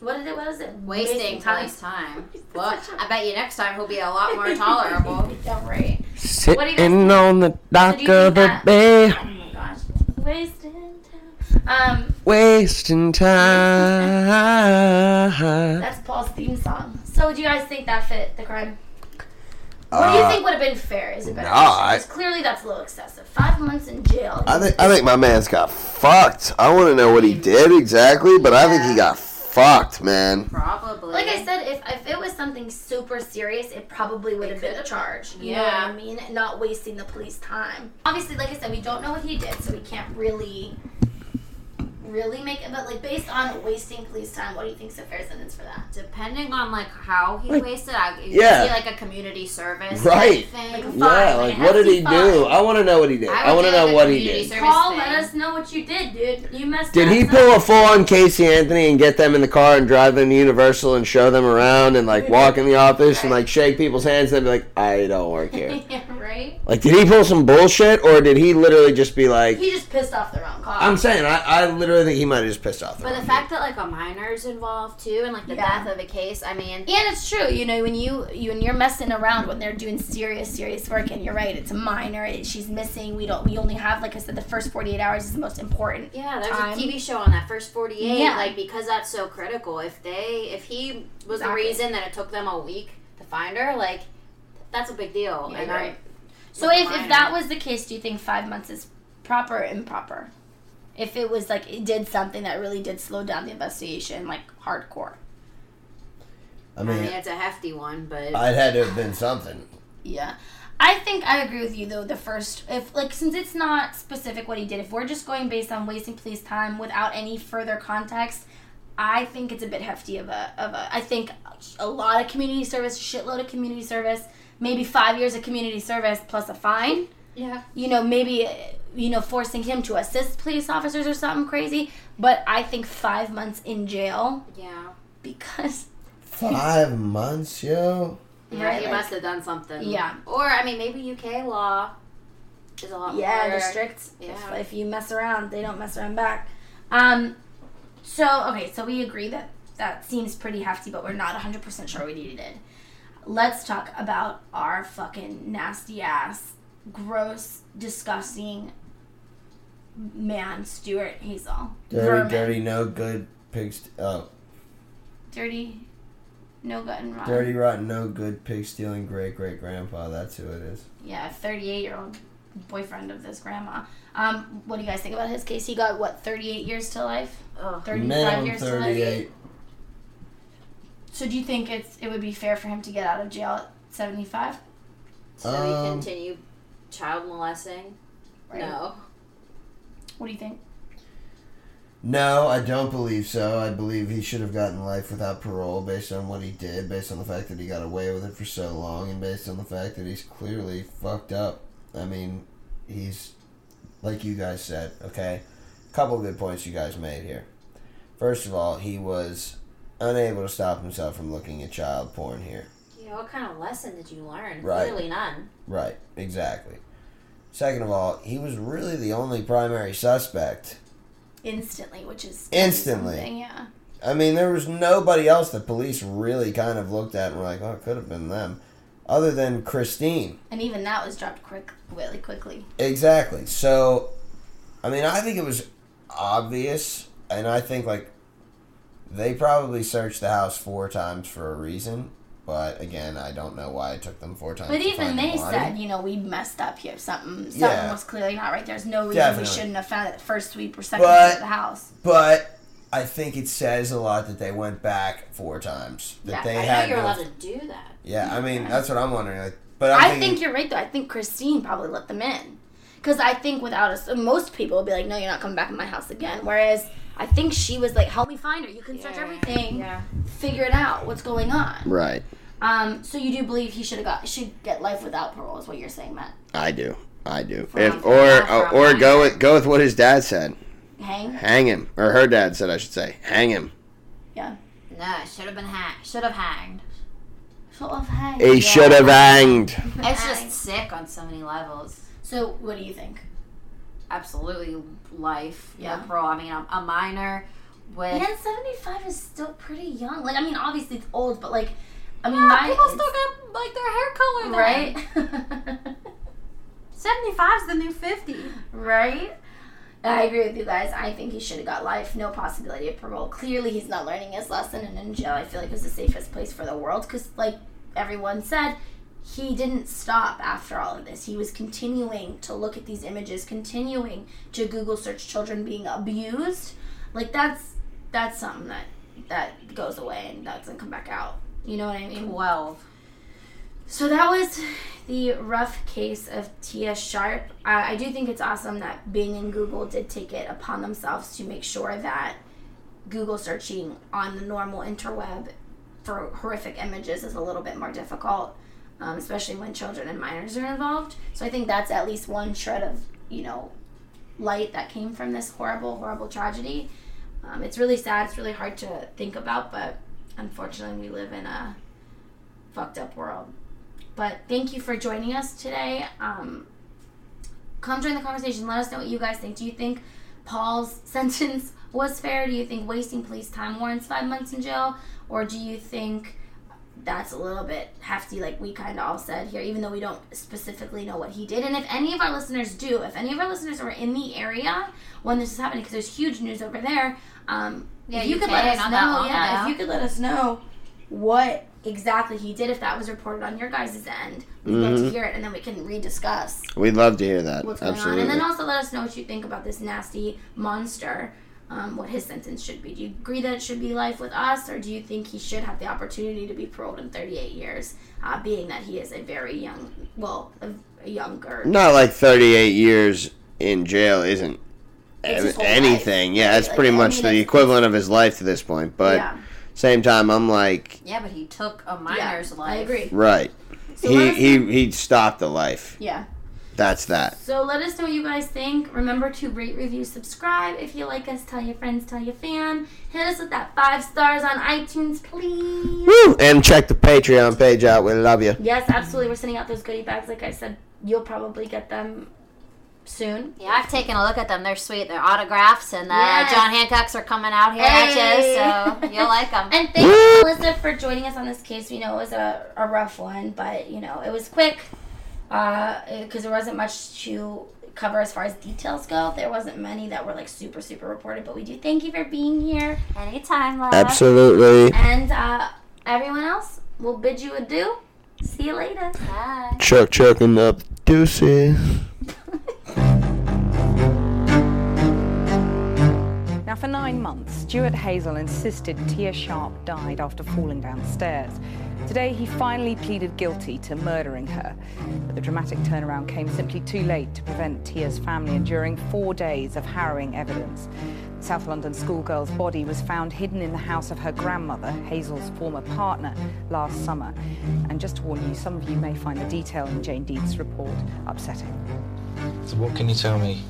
What did it? What is it? Wasting time. police time. Well, I bet you next time he'll be a lot more tolerable. yeah, right. What you Sitting on the dock do of the that- bay, Oh my gosh, wasting time. Um, wasting time. that's Paul's theme song. So, do you guys think that fit the crime? What do you think would have been fair? Is it better? Uh, nah, I- Because clearly that's a little excessive. Five months in jail. I think I think my man's got fucked. I want to know what he did exactly, but I think he got fucked, man. Probably. Like I said, if, if it was something super serious, it probably would have been a charge. You know what Yeah. I mean? Not wasting the police time. Obviously, like I said, we don't know what he did, so we can't really, really make it. But like based on wasting police time, what do you think's a fair sentence for that? depending on like how he wasted, I you yeah. could see like a community service Right. type Like a fine, Yeah, like like what did he hefty do? I want to know what he did. I I want to know what he did. service Paul, thing. let us know what you did, dude. You messed Did up. he pull a full on Casey Anthony and get them in the car and drive them to Universal and show them around and like walk in the office and like shake people's hands and be like, I don't work here. yeah, right? Like, did he pull some bullshit or did he literally just be like, He just pissed off the wrong cop. I'm saying, I, I literally think he might have just pissed off the But the wrong fact that like a minor's involved too, and like the Yeah. death of a case, I mean, And it's true, you know, when you you when you're messing around when they're doing serious, serious work, and you're right, it's a minor. It, she's missing. We don't. We only have, like I said, the first 48 hours is the most important. yeah, there's time. a TV show on that first 48, Yeah. like because that's so critical. If they, if he was the reason that it took them a week to find her, like that's a big deal. Yeah, and you're I- right. So if, if that was the case, do you think five months is proper or improper? If it was like it did something that really did slow down the investigation, like hardcore. I I mean, it's a hefty one, but I'd had to have been something. Yeah. I think I agree with you though. The first, if like, since it's not specific what he did, if we're just going based on wasting police time without any further context, I think it's a bit hefty of a of a. I think a lot of community service, shitload of community service, maybe five years of community service plus a fine. yeah, You know, maybe you know forcing him to assist police officers or something crazy. But I think five months in jail yeah, because Five months, yo. yeah. Right, he like- must have done something. Yeah. or I mean, maybe UK law is a lot Yeah, more. they're strict. Yeah. If, if you mess around, they don't mess around back. Um, so okay, so we agree that that seems pretty hefty, but we're not 100% sure what he did. Let's talk about our fucking nasty ass, gross, disgusting man, Stuart Hazell. Dirty, Vermin. no good pigs. Oh, Dirty, no gut and rotten. dirty, rotten, no good pig stealing great great grandpa. That's who it is. Yeah, 38 year old boyfriend of this grandma. Um, what do you guys think about his case? He got what 38 years to life. Ugh. 35 years to life. So do you think it's it would be fair for him to get out of jail at 75? So we Um, continue child molesting. Right. No. What do you think? No, I don't believe so. I believe he should have gotten life without parole based on what he did, based on the fact that he got away with it for so long, and based on the fact that he's clearly fucked up. I mean, he's, like you guys said, okay? A Couple good points you guys made here. First of all, he was unable to stop himself from looking at child porn here. Yeah, what kind of lesson did you learn? Right. Clearly none. Right, exactly. Second of all, he was really the only primary suspect. Instantly, which is Instantly. Yeah. I mean, there was nobody else that police really kind of looked at and were like, oh, it could have been them. Other than Christine. And even that was dropped quick, really quickly. Exactly. So, I mean, I think it was obvious, and I think, like, they probably searched the house four times for a reason. But again, I don't know why it took them four times. But even they said, you know, we messed up here. Something, something Yeah. was clearly not right. There's no reason Definitely. we shouldn't have found it the first sweep or second But- sweep of the house. But I think it says a lot that they went back four times. That Yeah, they I had know you're no- allowed to do that. Yeah, I mean that's what I'm wondering. Like, but I'm I thinking, think you're right, though. I think Christine probably let them in. Because I think without us, most people would be like, no, you're not coming back in my house again. Whereas I think she was like, help me find her. You can search Yeah, everything. yeah. Figure it out. What's going on? right. Um, so you do believe he should have got should get life without parole? Is what you're saying, Matt? I do. I do. From- If from- or from or go with go with what his dad said. Hang? Hang him, or her dad said I should say. Hang him. Yeah. No, should have been hanged. Should have hanged. Sort of hang. He should have hanged. It's just sick on so many levels. So what do you think? Absolutely life. Yeah. No parole. I mean, a, a minor with. Man, 75 is still pretty young. Like, I mean, obviously it's old, but like, I mean, Yeah, my people still got like their hair color. right, Seventy five is the new fifty. right. I agree with you guys. I think he should have got life. No possibility of parole. Clearly, he's not learning his lesson, and in jail, I feel like is the safest place for the world. Because, like everyone said, he didn't stop after all of this. He was continuing to look at these images, continuing to Google search children being abused. Like that's that's something that that goes away and doesn't come back out. You know what I mean? Twelve. So that was the rough case of Tia Sharp. Uh, I do think it's awesome that Bing and Google did take it upon themselves to make sure that Google searching on the normal interweb for horrific images is a little bit more difficult, um, especially when children and minors are involved. So I think that's at least one shred of, you know, light that came from this horrible, horrible tragedy. Um, it's really sad. It's really hard to think about, but unfortunately, we live in a fucked up world. But thank you for joining us today. Um, come join the conversation. Let us know what you guys think. Do you think Paul's sentence was fair? Do you think wasting police time warrants five months in jail? Or do you think that's a little bit hefty, like we kind of all said here, even though we don't specifically know what he did? And if any of our listeners do, if any of our listeners are in the area when this is happening, because there's huge news over there, um, Yeah, if you could let us know, long yeah, if you could let us know what exactly he did, if that was reported on your guys' end, we'd love to hear it, and then we can rediscuss We'd love to hear that. what's going Absolutely. on. And then also let us know what you think about this nasty monster, um, what his sentence should be. Do you agree that it should be life with us, or do you think he should have the opportunity to be paroled in 38 years, uh, being that he is a very young, well, a, a younger. Not like 38 years in jail isn't It's his whole anything. life, Yeah, right? it's Like, pretty I much mean, the equivalent of his life to this point. But yeah, same time, I'm like, Yeah, but he took a yeah, minor's life. I agree. right. So he he he stopped the life. Yeah. That's that. So let us know what you guys think. Remember to rate, review, subscribe. If you like us, tell your friends, tell your fan. Hit us with that five stars on iTunes, please. Woo! And check the Patreon page out. We love you. Yes, absolutely. We're sending out those goodie bags. Like I said, you'll probably get them soon. Yeah, I've taken a look at them. They're sweet. They're autographs, and uh, Yes. John Hancock's are coming out here Hey. at you, so you'll like them. And thank you, Melissa, for joining us on this case. We know it was a, a rough one, but you know it was quick because there wasn't much to cover as far as details go. There wasn't many that were like super super reported, but we do thank you for being here. Anytime, love. Absolutely. And uh, everyone else, we'll bid you adieu. See you later. Bye. Chuck chucking up deuces. Now, for nine months, Stuart Hazell insisted Tia Sharp died after falling downstairs. Today, he finally pleaded guilty to murdering her. But the dramatic turnaround came simply too late to prevent Tia's family enduring four days of harrowing evidence. South London schoolgirl's body was found hidden in the house of her grandmother, Hazell's former partner, last summer. And just to warn you, some of you may find the detail in Jane Deed's report upsetting. So, what can you tell me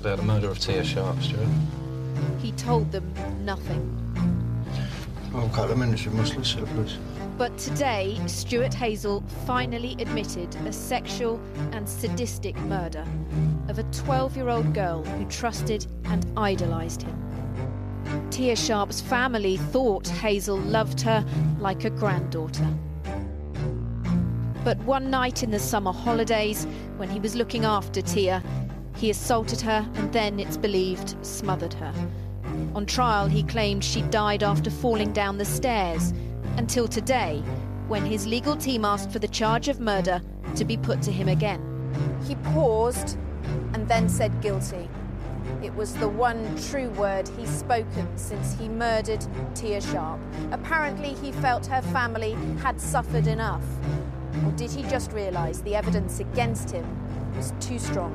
about the murder of Tia Sharp, Stuart? He told them nothing. Oh, a couple of minutes, we must listen, please. But today, Stuart Hazell finally admitted a sexual and sadistic murder of a 12 year old girl who trusted and idolised him. Tia Sharp's family thought Hazell loved her like a granddaughter. But one night in the summer holidays, when he was looking after Tia, he assaulted her and then, it's believed, smothered her. On trial, he claimed she died after falling down the stairs, until today, when his legal team asked for the charge of murder to be put to him again. He paused and then said guilty. It was the one true word he's spoken since he murdered Tia Sharp. Apparently, he felt her family had suffered enough. Or did he just realise the evidence against him was too strong?